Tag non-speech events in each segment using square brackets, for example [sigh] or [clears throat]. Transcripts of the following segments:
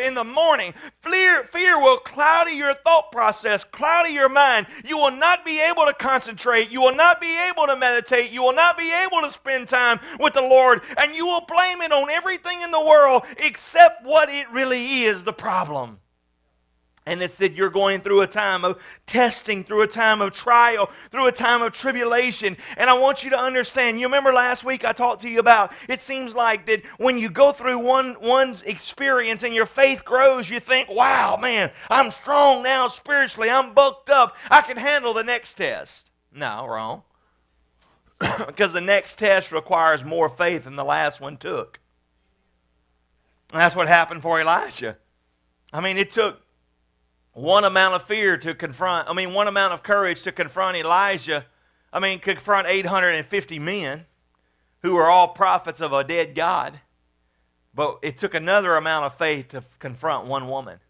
in the morning. Fear, fear will cloudy your thought process, cloudy your mind. You will not be able to concentrate. You will not be able to meditate. You will not be able to spend time with the Lord. And you will blame it on everything in the world except what it really is the problem. And it said you're going through a time of testing, through a time of trial, through a time of tribulation. And I want you to understand. You remember last week I talked to you about it seems like that when you go through one, one experience and your faith grows, you think, wow, man, I'm strong now spiritually. I'm bulked up. I can handle the next test. No, wrong. [coughs] because the next test requires more faith than the last one took. And that's what happened for Elijah. I mean, it took one amount of fear to confront, I mean, one amount of courage to confront Elijah, I mean, confront 850 men who were all prophets of a dead God. But it took another amount of faith to confront one woman.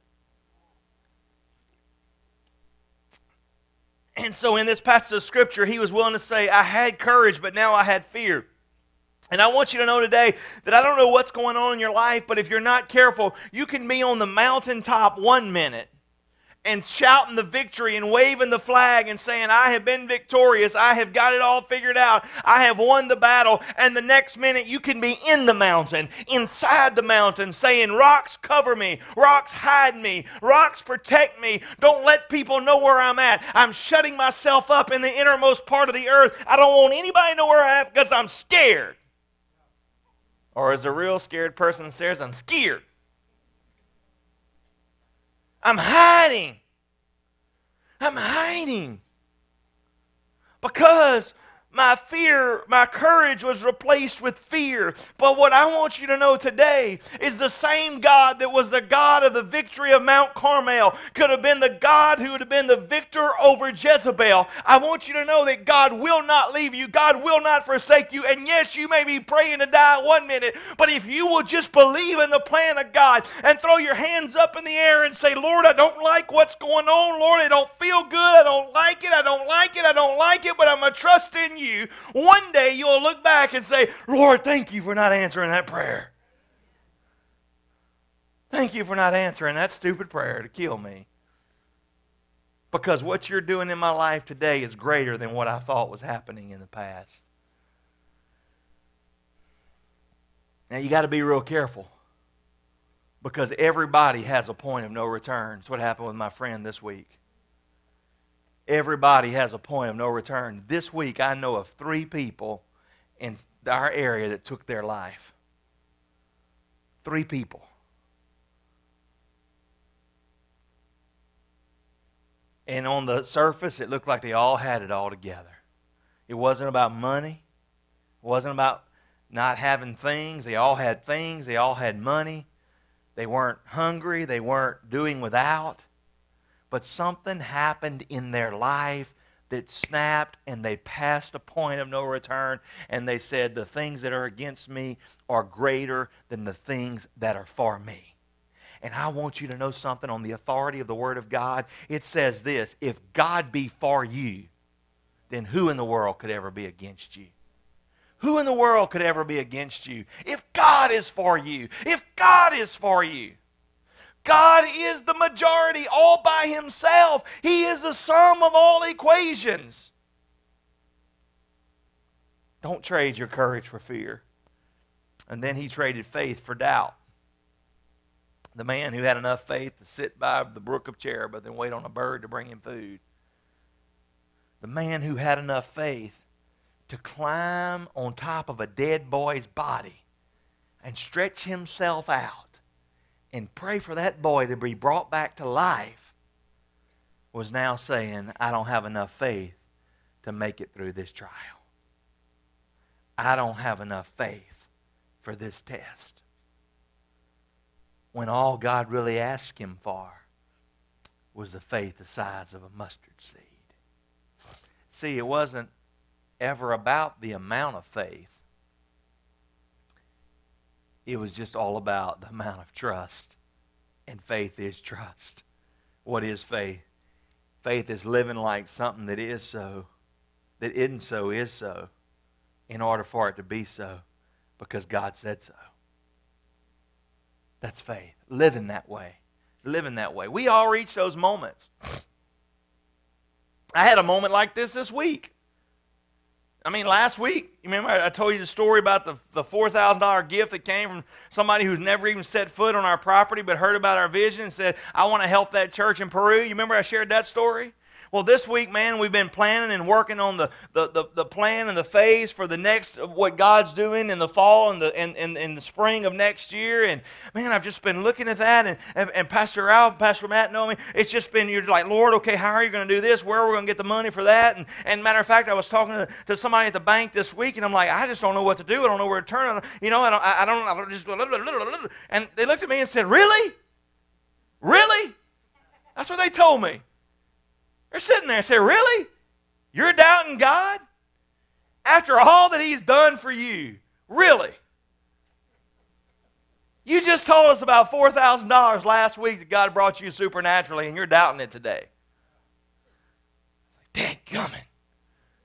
And so in this passage of scripture, he was willing to say, I had courage, but now I had fear. And I want you to know today that I don't know what's going on in your life, but if you're not careful, you can be on the mountaintop one minute and shouting the victory and waving the flag and saying, I have been victorious. I have got it all figured out. I have won the battle. And the next minute, you can be in the mountain, inside the mountain, saying, Rocks cover me. Rocks hide me. Rocks protect me. Don't let people know where I'm at. I'm shutting myself up in the innermost part of the earth. I don't want anybody to know where I'm because I'm scared. Or as a real scared person says, I'm scared. I'm hiding. I'm hiding. Because my fear, my courage was replaced with fear. But what I want you to know today is the same God that was the God of the victory of Mount Carmel could have been the God who would have been the victor over Jezebel. I want you to know that God will not leave you, God will not forsake you. And yes, you may be praying to die one minute, but if you will just believe in the plan of God and throw your hands up in the air and say, Lord, I don't like what's going on. Lord, I don't feel good. I don't like it. I don't like it. I don't like it, but I'm going to trust in you, one day you'll look back and say, Lord, thank you for not answering that prayer. Thank you for not answering that stupid prayer to kill me. Because what you're doing in my life today is greater than what I thought was happening in the past. Now, you got to be real careful because everybody has a point of no return. That's what happened with my friend this week. Everybody has a point of no return. This week, I know of three people in our area that took their life. Three people. And on the surface, it looked like they all had it all together. It wasn't about money, it wasn't about not having things. They all had things, they all had money. They weren't hungry, they weren't doing without but something happened in their life that snapped and they passed a point of no return and they said, The things that are against me are greater than the things that are for me. And I want you to know something on the authority of the Word of God. It says this if God be for you, then who in the world could ever be against you? Who in the world could ever be against you? If God is for you, if God is for you. God is the majority all by himself. He is the sum of all equations. Don't trade your courage for fear. And then he traded faith for doubt. The man who had enough faith to sit by the brook of Cherith and wait on a bird to bring him food. The man who had enough faith to climb on top of a dead boy's body and stretch himself out and pray for that boy to be brought back to life was now saying, I don't have enough faith to make it through this trial. I don't have enough faith for this test. When all God really asked him for was the faith the size of a mustard seed. See, it wasn't ever about the amount of faith it was just all about the amount of trust. And faith is trust. What is faith? Faith is living like something that is so, that isn't so, is so, in order for it to be so, because God said so. That's faith. Living that way. Living that way. We all reach those moments. I had a moment like this this week. I mean, last week, you remember I told you the story about the, the $4,000 gift that came from somebody who's never even set foot on our property but heard about our vision and said, I want to help that church in Peru. You remember I shared that story? Well, this week, man, we've been planning and working on the, the, the, the, plan and the phase for the next, what God's doing in the fall and the, and, and, and the spring of next year. And, man, I've just been looking at that. And, and, and Pastor Ralph, Pastor Matt know me. It's just been, you're like, Lord, okay, how are you going to do this? Where are we going to get the money for that? And, and matter of fact, I was talking to, to somebody at the bank this week, and I'm like, I just don't know what to do. I don't know where to turn. You know, I don't, I don't, I don't just, and they looked at me and said, Really? Really? That's what they told me. They're sitting there and say, Really? You're doubting God? After all that He's done for you? Really? You just told us about $4,000 last week that God brought you supernaturally, and you're doubting it today. Dad gumming.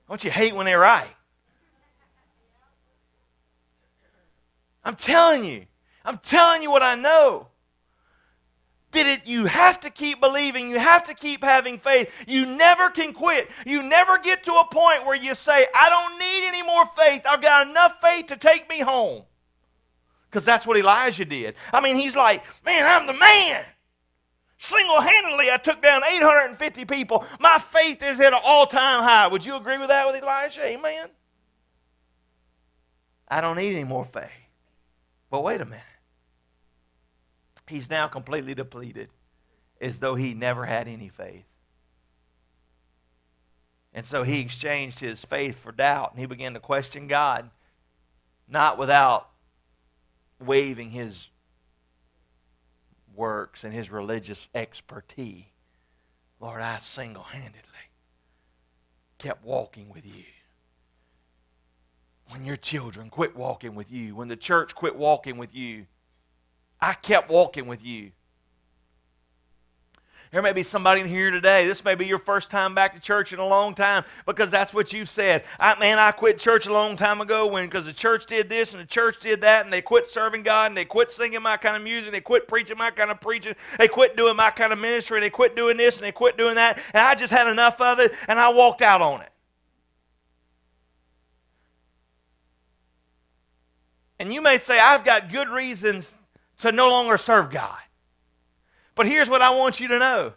Don't you hate when they're right? I'm telling you. I'm telling you what I know that it, you have to keep believing, you have to keep having faith. You never can quit. You never get to a point where you say, I don't need any more faith. I've got enough faith to take me home. Because that's what Elijah did. I mean, he's like, man, I'm the man. Single handedly, I took down 850 people. My faith is at an all time high. Would you agree with that with Elijah? Amen. I don't need any more faith. But wait a minute. He's now completely depleted, as though he never had any faith. And so he exchanged his faith for doubt, and he began to question God, not without waiving his works and his religious expertise. Lord, I single handedly kept walking with you. When your children quit walking with you, when the church quit walking with you, I kept walking with you. There may be somebody in here today. This may be your first time back to church in a long time because that's what you've said. I, man, I quit church a long time ago when because the church did this and the church did that and they quit serving God and they quit singing my kind of music. They quit preaching my kind of preaching. They quit doing my kind of ministry. They quit doing this and they quit doing that. And I just had enough of it and I walked out on it. And you may say, I've got good reasons to no longer serve God. But here's what I want you to know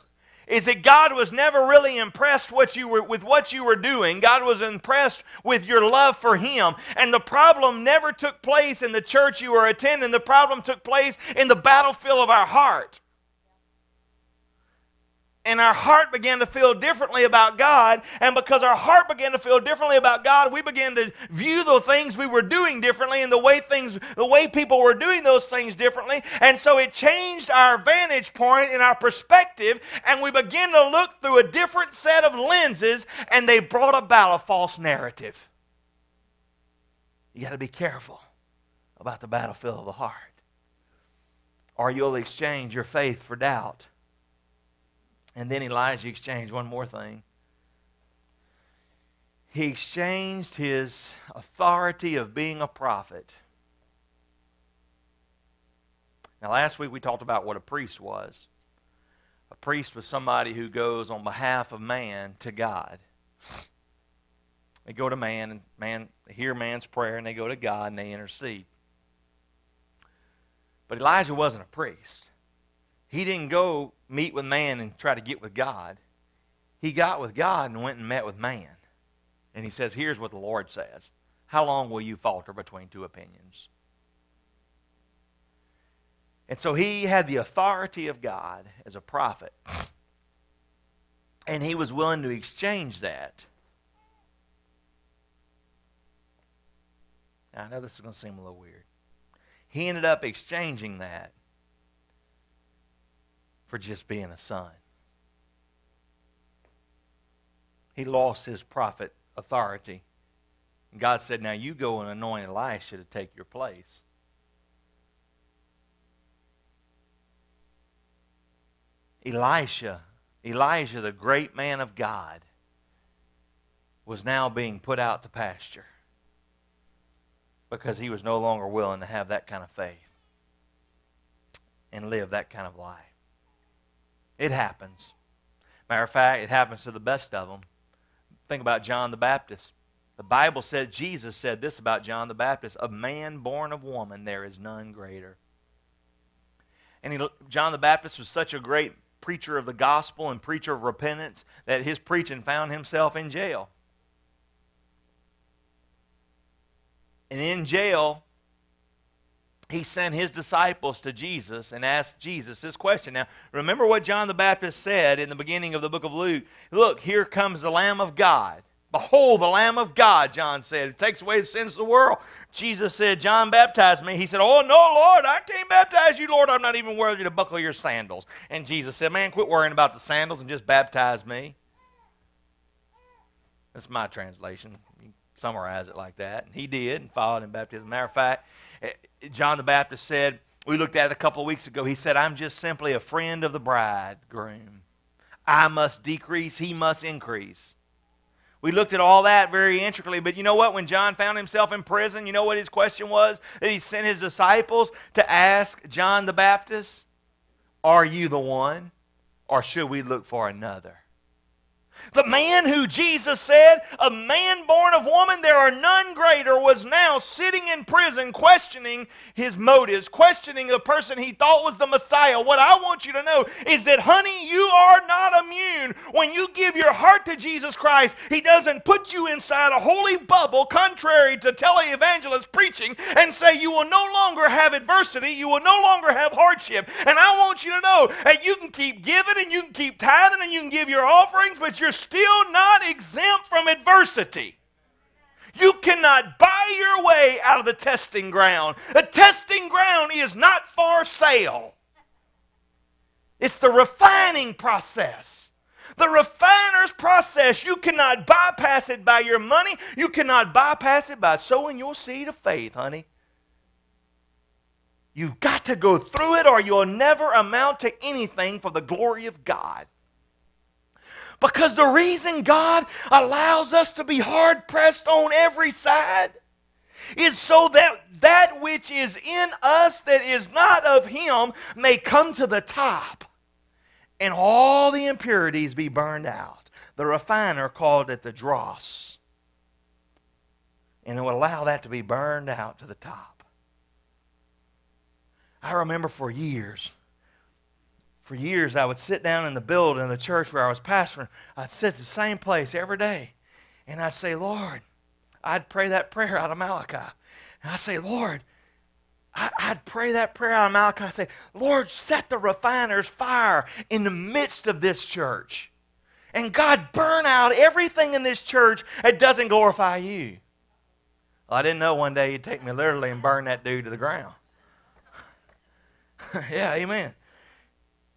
is that God was never really impressed what you were, with what you were doing. God was impressed with your love for Him. And the problem never took place in the church you were attending, the problem took place in the battlefield of our heart and our heart began to feel differently about God. And because our heart began to feel differently about God, we began to view the things we were doing differently and the way things, the way people were doing those things differently. And so it changed our vantage point and our perspective, and we began to look through a different set of lenses, and they brought about a false narrative. You got to be careful about the battlefield of the heart, or you'll exchange your faith for doubt. And then Elijah exchanged one more thing. He exchanged his authority of being a prophet. Now, last week we talked about what a priest was. A priest was somebody who goes on behalf of man to God. They go to man, and man hear man's prayer, and they go to God and they intercede. But Elijah wasn't a priest. He didn't go meet with man and try to get with God. He got with God and went and met with man. And he says, Here's what the Lord says How long will you falter between two opinions? And so he had the authority of God as a prophet. And he was willing to exchange that. Now, I know this is going to seem a little weird. He ended up exchanging that for just being a son. He lost his prophet authority. And God said, Now you go and anoint Elisha to take your place. Elisha, Elijah, the great man of God, was now being put out to pasture because he was no longer willing to have that kind of faith. and live that kind of life. It happens. Matter of fact, it happens to the best of them. Think about John the Baptist. The Bible said, Jesus said this about John the Baptist A man born of woman, there is none greater. And he, John the Baptist was such a great preacher of the gospel and preacher of repentance that his preaching found himself in jail. And in jail, he sent his disciples to Jesus and asked Jesus this question. Now, remember what John the Baptist said in the beginning of the book of Luke. Look, here comes the Lamb of God. Behold, the Lamb of God, John said. It takes away the sins of the world. Jesus said, John baptized me. He said, Oh, no, Lord, I can't baptize you, Lord. I'm not even worthy to buckle your sandals. And Jesus said, Man, quit worrying about the sandals and just baptize me. That's my translation. You summarize it like that. And he did and followed in baptism. Matter of fact, Eh, John the Baptist said, we looked at it a couple of weeks ago. He said, I'm just simply a friend of the bridegroom. I must decrease, he must increase. We looked at all that very intricately, but you know what? When John found himself in prison, you know what his question was? That he sent his disciples to ask John the Baptist, Are you the one, or should we look for another? The man who Jesus said, a man born of woman, there are none greater, was now sitting in prison questioning his motives, questioning the person he thought was the Messiah. What I want you to know is that, honey, you are not immune. When you give your heart to Jesus Christ, he doesn't put you inside a holy bubble, contrary to televangelists preaching, and say you will no longer have adversity, you will no longer have hardship. And I want you to know that you can keep giving and you can keep tithing and you can give your offerings, but you're you're still not exempt from adversity. You cannot buy your way out of the testing ground. The testing ground is not for sale, it's the refining process. The refiner's process, you cannot bypass it by your money. You cannot bypass it by sowing your seed of faith, honey. You've got to go through it or you'll never amount to anything for the glory of God. Because the reason God allows us to be hard pressed on every side is so that that which is in us that is not of Him may come to the top and all the impurities be burned out. The refiner called it the dross. And it would allow that to be burned out to the top. I remember for years for years, I would sit down in the building in the church where I was pastoring. I'd sit the same place every day. And I'd say, Lord, I'd pray that prayer out of Malachi. And I'd say, Lord, I'd pray that prayer out of Malachi. I'd say, Lord, set the refiner's fire in the midst of this church. And God, burn out everything in this church that doesn't glorify you. Well, I didn't know one day you'd take me literally and burn that dude to the ground. [laughs] yeah, amen.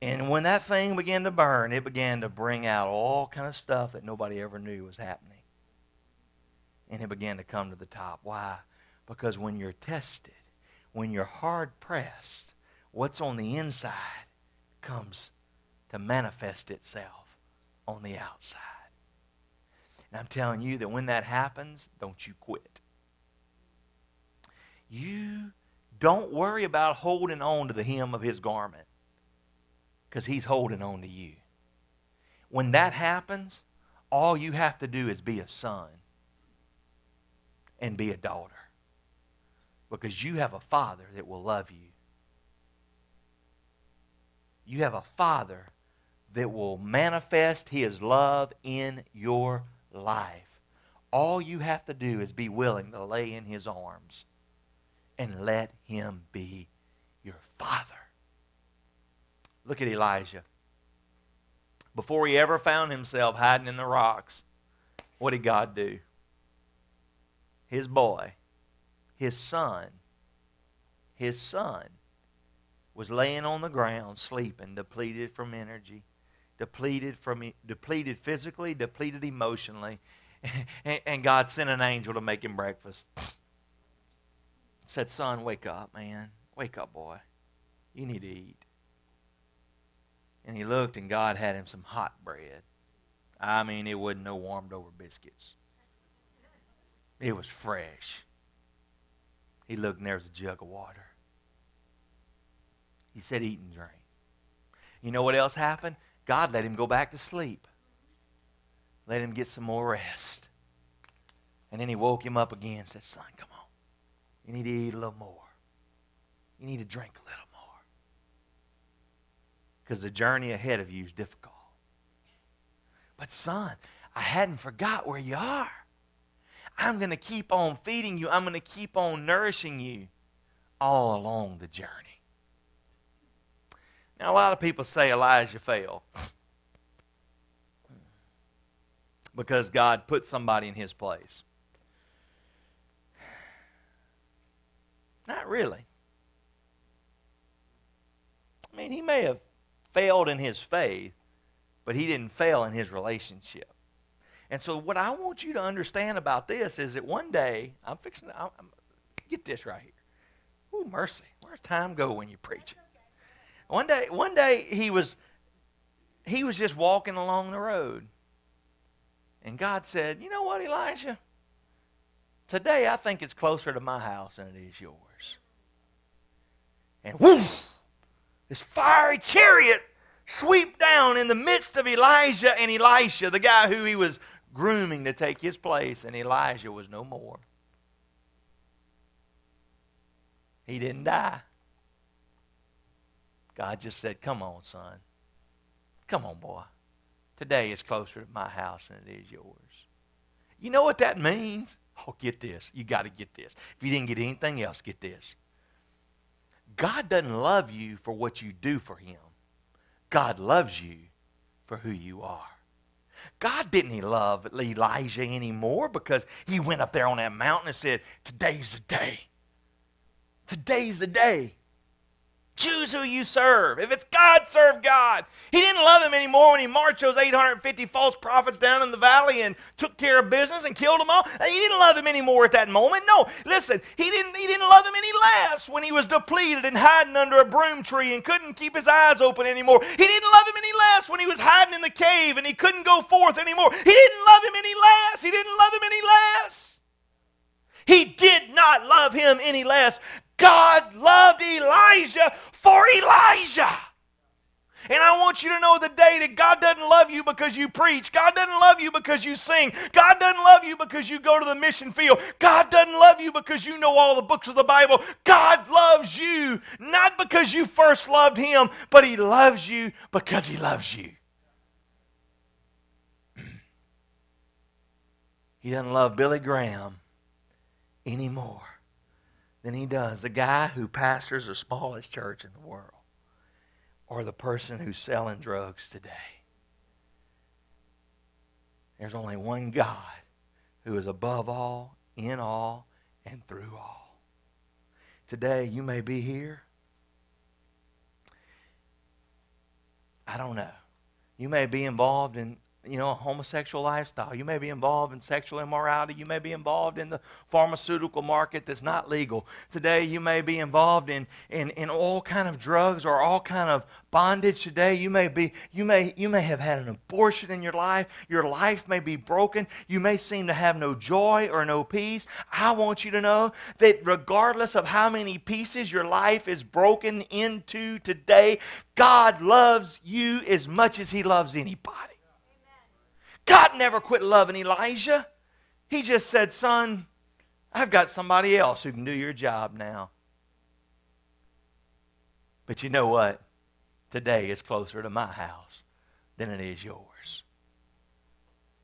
And when that thing began to burn, it began to bring out all kind of stuff that nobody ever knew was happening. And it began to come to the top. Why? Because when you're tested, when you're hard pressed, what's on the inside comes to manifest itself on the outside. And I'm telling you that when that happens, don't you quit. You don't worry about holding on to the hem of his garment because he's holding on to you. When that happens, all you have to do is be a son and be a daughter because you have a father that will love you. You have a father that will manifest his love in your life. All you have to do is be willing to lay in his arms and let him be your father. Look at Elijah. Before he ever found himself hiding in the rocks, what did God do? His boy, his son, his son was laying on the ground sleeping, depleted from energy, depleted from depleted physically, depleted emotionally, [laughs] and God sent an angel to make him breakfast. Said, "Son, wake up, man. Wake up, boy. You need to eat." And he looked, and God had him some hot bread. I mean, it wasn't no warmed over biscuits, it was fresh. He looked, and there was a jug of water. He said, Eat and drink. You know what else happened? God let him go back to sleep. Let him get some more rest. And then he woke him up again and said, Son, come on. You need to eat a little more. You need to drink a little. Because the journey ahead of you is difficult. But, son, I hadn't forgot where you are. I'm going to keep on feeding you. I'm going to keep on nourishing you all along the journey. Now, a lot of people say Elijah failed because God put somebody in his place. Not really. I mean, he may have failed in his faith, but he didn't fail in his relationship. And so, what I want you to understand about this is that one day, I'm fixing to I'm, get this right here. Oh, mercy. Where's time go when you preach? One day, one day he was he was just walking along the road. And God said, You know what, Elijah? Today I think it's closer to my house than it is yours. And woof! This fiery chariot sweep down in the midst of Elijah and Elisha, the guy who he was grooming to take his place, and Elijah was no more. He didn't die. God just said, Come on, son. Come on, boy. Today is closer to my house than it is yours. You know what that means? Oh, get this. You got to get this. If you didn't get anything else, get this. God doesn't love you for what you do for him. God loves you for who you are. God didn't love Elijah anymore because he went up there on that mountain and said, Today's the day. Today's the day. Choose who you serve. If it's God, serve God. He didn't love him anymore when he marched those 850 false prophets down in the valley and took care of business and killed them all. He didn't love him anymore at that moment. No, listen, he didn't, he didn't love him any less when he was depleted and hiding under a broom tree and couldn't keep his eyes open anymore. He didn't love him any less when he was hiding in the cave and he couldn't go forth anymore. He didn't love him any less. He didn't love him any less. He did not love him any less. God loved Elijah for Elijah. And I want you to know the day that God doesn't love you because you preach. God doesn't love you because you sing. God doesn't love you because you go to the mission field. God doesn't love you because you know all the books of the Bible. God loves you not because you first loved Him, but He loves you because He loves you. [clears throat] he doesn't love Billy Graham anymore than he does the guy who pastors the smallest church in the world or the person who's selling drugs today. There's only one God who is above all, in all, and through all. Today, you may be here. I don't know. You may be involved in you know, a homosexual lifestyle. You may be involved in sexual immorality. You may be involved in the pharmaceutical market that's not legal. Today, you may be involved in, in, in all kind of drugs or all kind of bondage. Today, you may be you may you may have had an abortion in your life. Your life may be broken. You may seem to have no joy or no peace. I want you to know that regardless of how many pieces your life is broken into today, God loves you as much as He loves anybody. God never quit loving Elijah. He just said, Son, I've got somebody else who can do your job now. But you know what? Today is closer to my house than it is yours.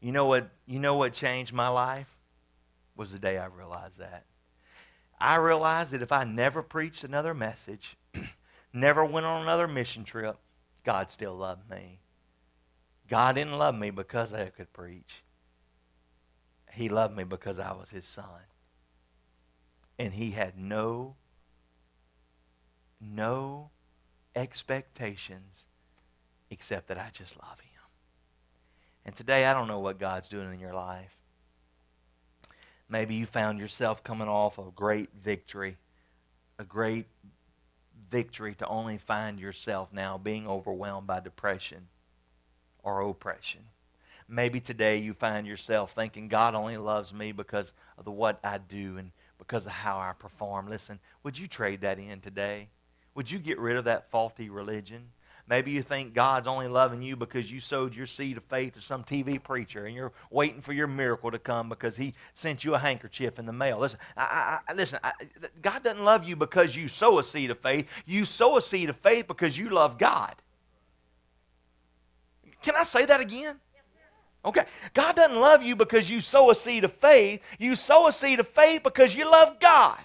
You know what, you know what changed my life? Was the day I realized that. I realized that if I never preached another message, [clears throat] never went on another mission trip, God still loved me. God didn't love me because I could preach. He loved me because I was his son. And he had no, no expectations except that I just love him. And today, I don't know what God's doing in your life. Maybe you found yourself coming off a great victory, a great victory to only find yourself now being overwhelmed by depression or oppression. Maybe today you find yourself thinking God only loves me because of the what I do and because of how I perform. Listen, would you trade that in today? Would you get rid of that faulty religion? Maybe you think God's only loving you because you sowed your seed of faith to some TV preacher and you're waiting for your miracle to come because he sent you a handkerchief in the mail. Listen, I, I, listen I, God doesn't love you because you sow a seed of faith. You sow a seed of faith because you love God. Can I say that again? Okay. God doesn't love you because you sow a seed of faith. You sow a seed of faith because you love God.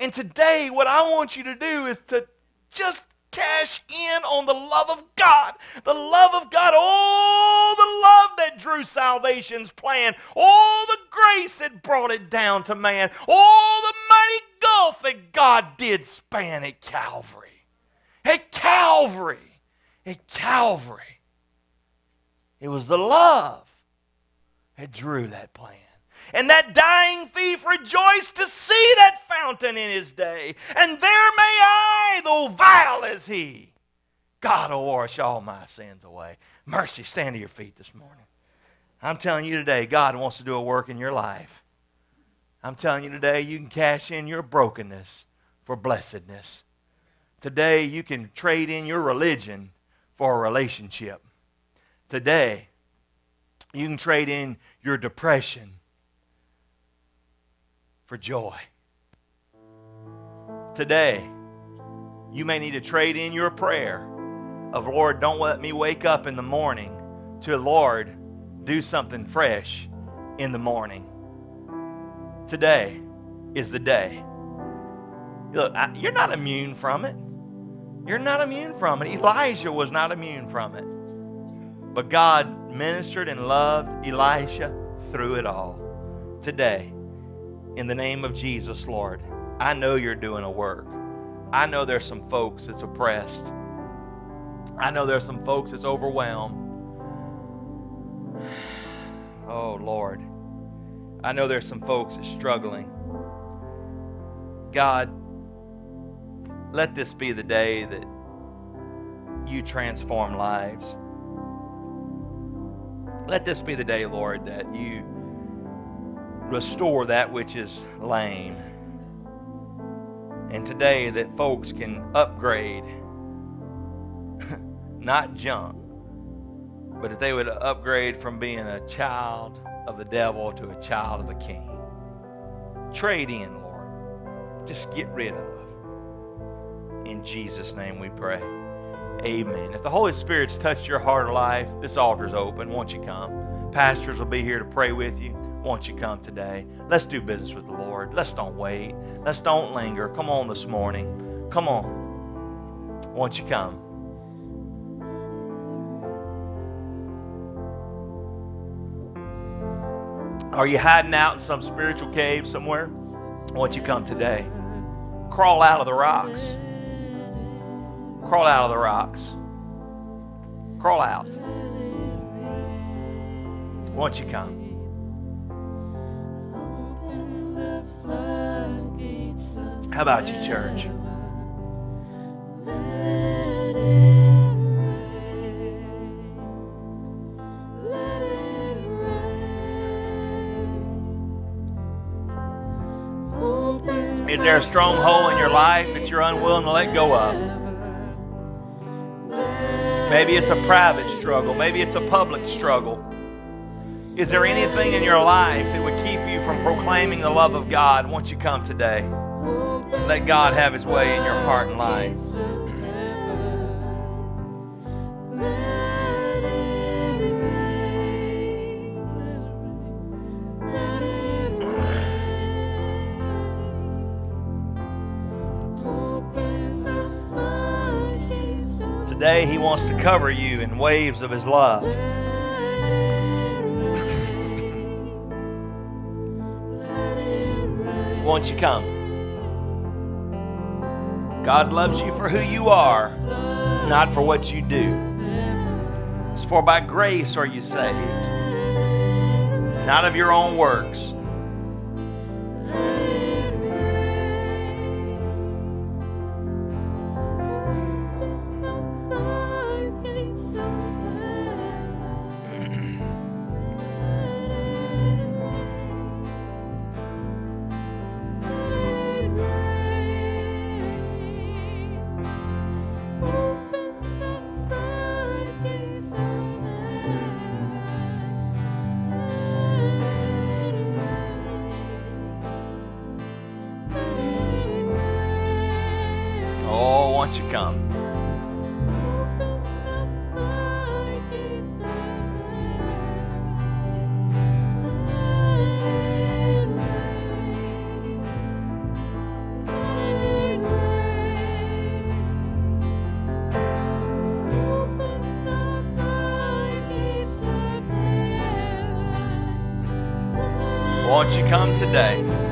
And today, what I want you to do is to just cash in on the love of God. The love of God. Oh, the love that drew salvation's plan. All the grace that brought it down to man. All the mighty gulf that God did span at Calvary. At Calvary. At Calvary. It was the love that drew that plan. And that dying thief rejoiced to see that fountain in his day. And there may I, though vile as he, God will wash all my sins away. Mercy, stand to your feet this morning. I'm telling you today, God wants to do a work in your life. I'm telling you today, you can cash in your brokenness for blessedness. Today, you can trade in your religion for a relationship. Today, you can trade in your depression for joy. Today, you may need to trade in your prayer of, Lord, don't let me wake up in the morning to, Lord, do something fresh in the morning. Today is the day. Look, you're not immune from it. You're not immune from it. Elijah was not immune from it. But God ministered and loved Elisha through it all. Today, in the name of Jesus, Lord, I know you're doing a work. I know there's some folks that's oppressed. I know there's some folks that's overwhelmed. Oh, Lord. I know there's some folks that's struggling. God, let this be the day that you transform lives. Let this be the day, Lord, that you restore that which is lame. And today, that folks can upgrade, [laughs] not jump, but that they would upgrade from being a child of the devil to a child of the king. Trade in, Lord. Just get rid of. In Jesus' name we pray. Amen. If the Holy Spirit's touched your heart or life, this altar's open. Won't you come? Pastors will be here to pray with you won't you come today? Let's do business with the Lord. Let's don't wait. Let's don't linger. Come on this morning. Come on. Won't you come? Are you hiding out in some spiritual cave somewhere? Won't you come today? Crawl out of the rocks. Crawl out of the rocks. Crawl out. Won't you come? How about you, church? Is there a stronghold in your life that you're unwilling to let go of? Maybe it's a private struggle. Maybe it's a public struggle. Is there anything in your life that would keep you from proclaiming the love of God once you come today? Let God have His way in your heart and life. Cover you in waves of His love. Won't you come? God loves you for who you are, not for what you do. It's for by grace are you saved, not of your own works. won't you come today?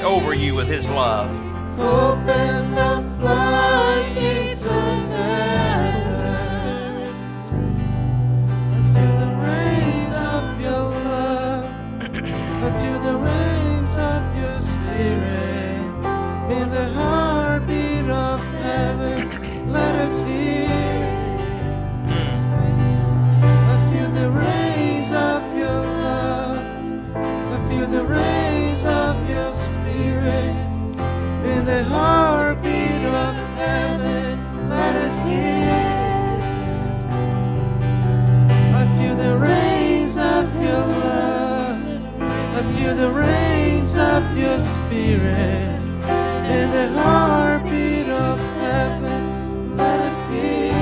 over you with his love. Open the floodgates of heaven. feel the rains of your spirit in the heartbeat of heaven. Let us hear.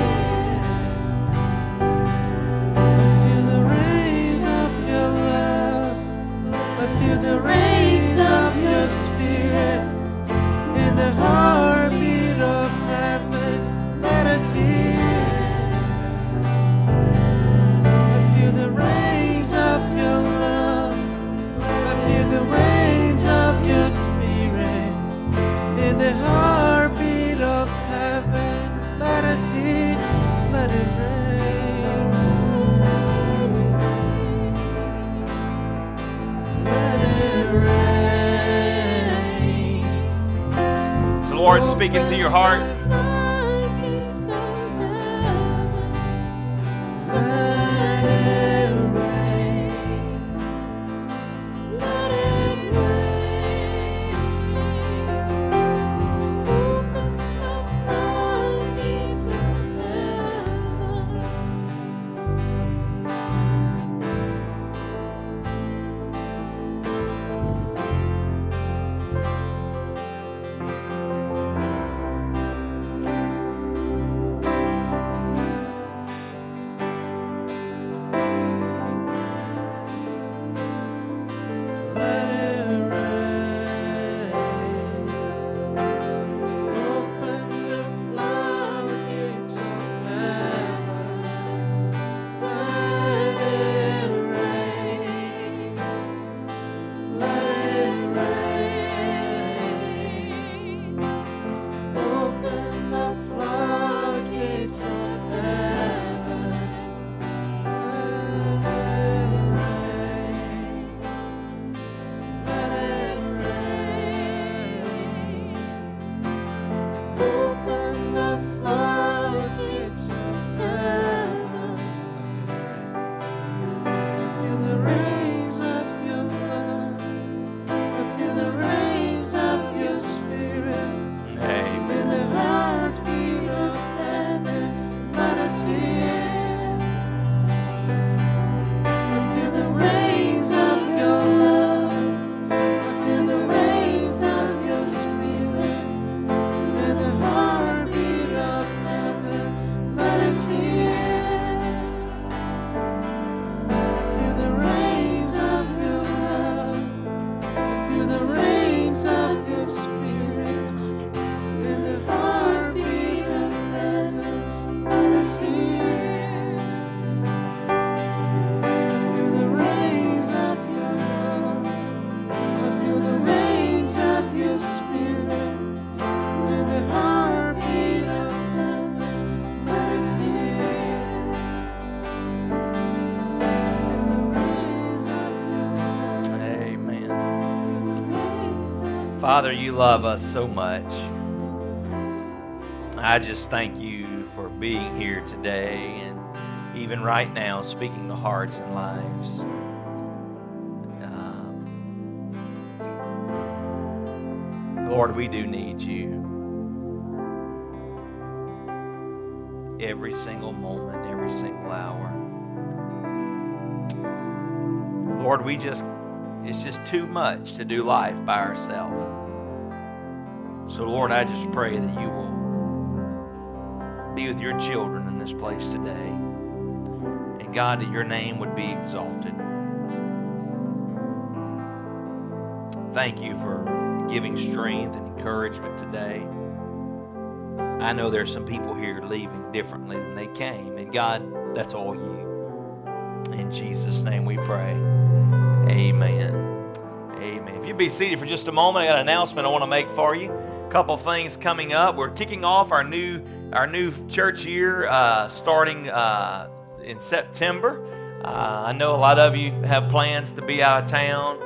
Feel the rains of your love. I feel the rains of your spirit in the heart. Speak to your heart. Love us so much. I just thank you for being here today and even right now speaking to hearts and lives. Um, Lord, we do need you. Every single moment, every single hour. Lord, we just, it's just too much to do life by ourselves. So, Lord, I just pray that you will be with your children in this place today. And God, that your name would be exalted. Thank you for giving strength and encouragement today. I know there's some people here leaving differently than they came. And God, that's all you. In Jesus' name we pray. Amen. Amen. If you'd be seated for just a moment, I got an announcement I want to make for you. Couple things coming up. We're kicking off our new our new church year uh, starting uh, in September. Uh, I know a lot of you have plans to be out of town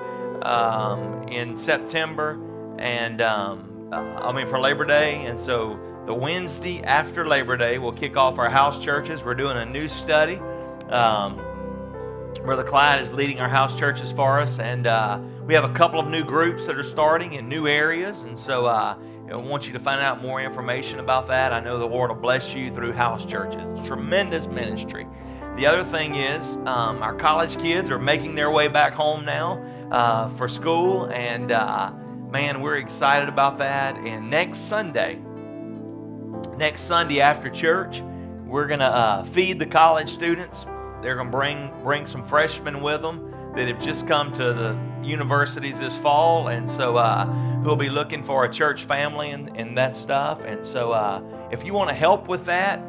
um, in September, and um, uh, I mean for Labor Day, and so the Wednesday after Labor Day, we'll kick off our house churches. We're doing a new study. Um, Brother Clyde is leading our house churches for us, and uh, we have a couple of new groups that are starting in new areas. And so uh, I want you to find out more information about that. I know the Lord will bless you through house churches. Tremendous ministry. The other thing is, um, our college kids are making their way back home now uh, for school, and uh, man, we're excited about that. And next Sunday, next Sunday after church, we're going to uh, feed the college students. They're going to bring bring some freshmen with them that have just come to the universities this fall, and so uh, who'll be looking for a church family and, and that stuff. And so, uh, if you want to help with that,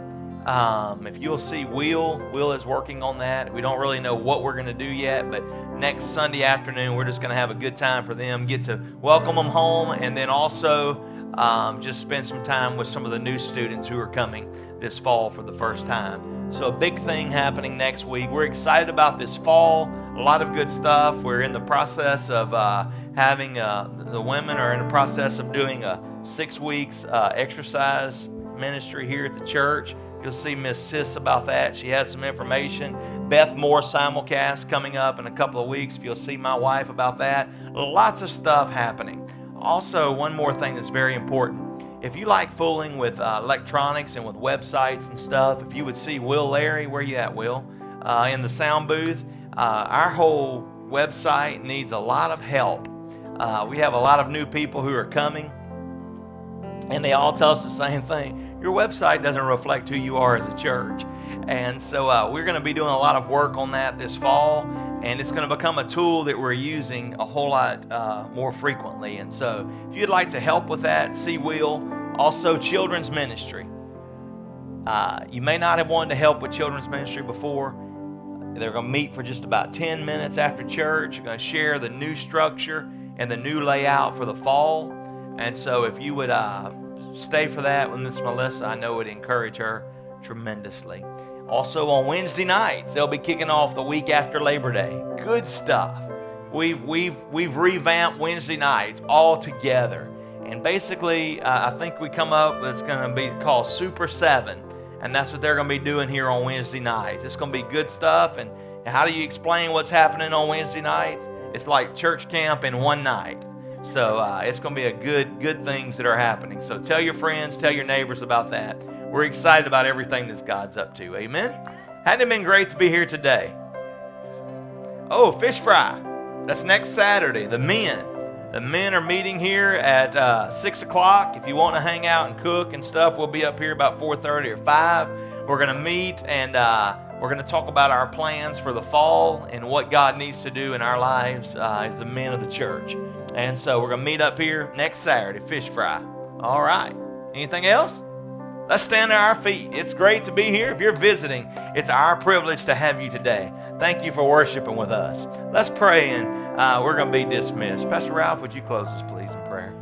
um, if you'll see Will, Will is working on that. We don't really know what we're going to do yet, but next Sunday afternoon, we're just going to have a good time for them, get to welcome them home, and then also um, just spend some time with some of the new students who are coming this fall for the first time. So, a big thing happening next week. We're excited about this fall. A lot of good stuff. We're in the process of uh, having, uh, the women are in the process of doing a six weeks uh, exercise ministry here at the church. You'll see Miss Sis about that. She has some information. Beth Moore simulcast coming up in a couple of weeks. If you'll see my wife about that. Lots of stuff happening. Also, one more thing that's very important. If you like fooling with uh, electronics and with websites and stuff, if you would see Will Larry, where you at, Will? Uh, in the sound booth. Uh, our whole website needs a lot of help. Uh, we have a lot of new people who are coming, and they all tell us the same thing. Your website doesn't reflect who you are as a church. And so uh, we're going to be doing a lot of work on that this fall, and it's going to become a tool that we're using a whole lot uh, more frequently. And so if you'd like to help with that, see Will. Also, children's ministry. Uh, you may not have wanted to help with children's ministry before. They're going to meet for just about 10 minutes after church. You're going to share the new structure and the new layout for the fall. And so if you would uh, stay for that with Miss Melissa, I know it would encourage her tremendously. Also on Wednesday nights, they'll be kicking off the week after Labor Day. Good stuff. We've we've we've revamped Wednesday nights all together, and basically, uh, I think we come up. with It's going to be called Super Seven, and that's what they're going to be doing here on Wednesday nights. It's going to be good stuff. And, and how do you explain what's happening on Wednesday nights? It's like church camp in one night. So uh, it's going to be a good good things that are happening. So tell your friends, tell your neighbors about that. We're excited about everything that God's up to. Amen. Hadn't it been great to be here today? Oh, fish fry. That's next Saturday. The men. The men are meeting here at uh, 6 o'clock. If you want to hang out and cook and stuff, we'll be up here about 4.30 or 5. We're going to meet and uh, we're going to talk about our plans for the fall and what God needs to do in our lives uh, as the men of the church. And so we're going to meet up here next Saturday, fish fry. All right. Anything else? Let's stand at our feet. It's great to be here. If you're visiting, it's our privilege to have you today. Thank you for worshiping with us. Let's pray and uh, we're going to be dismissed. Pastor Ralph, would you close us, please, in prayer?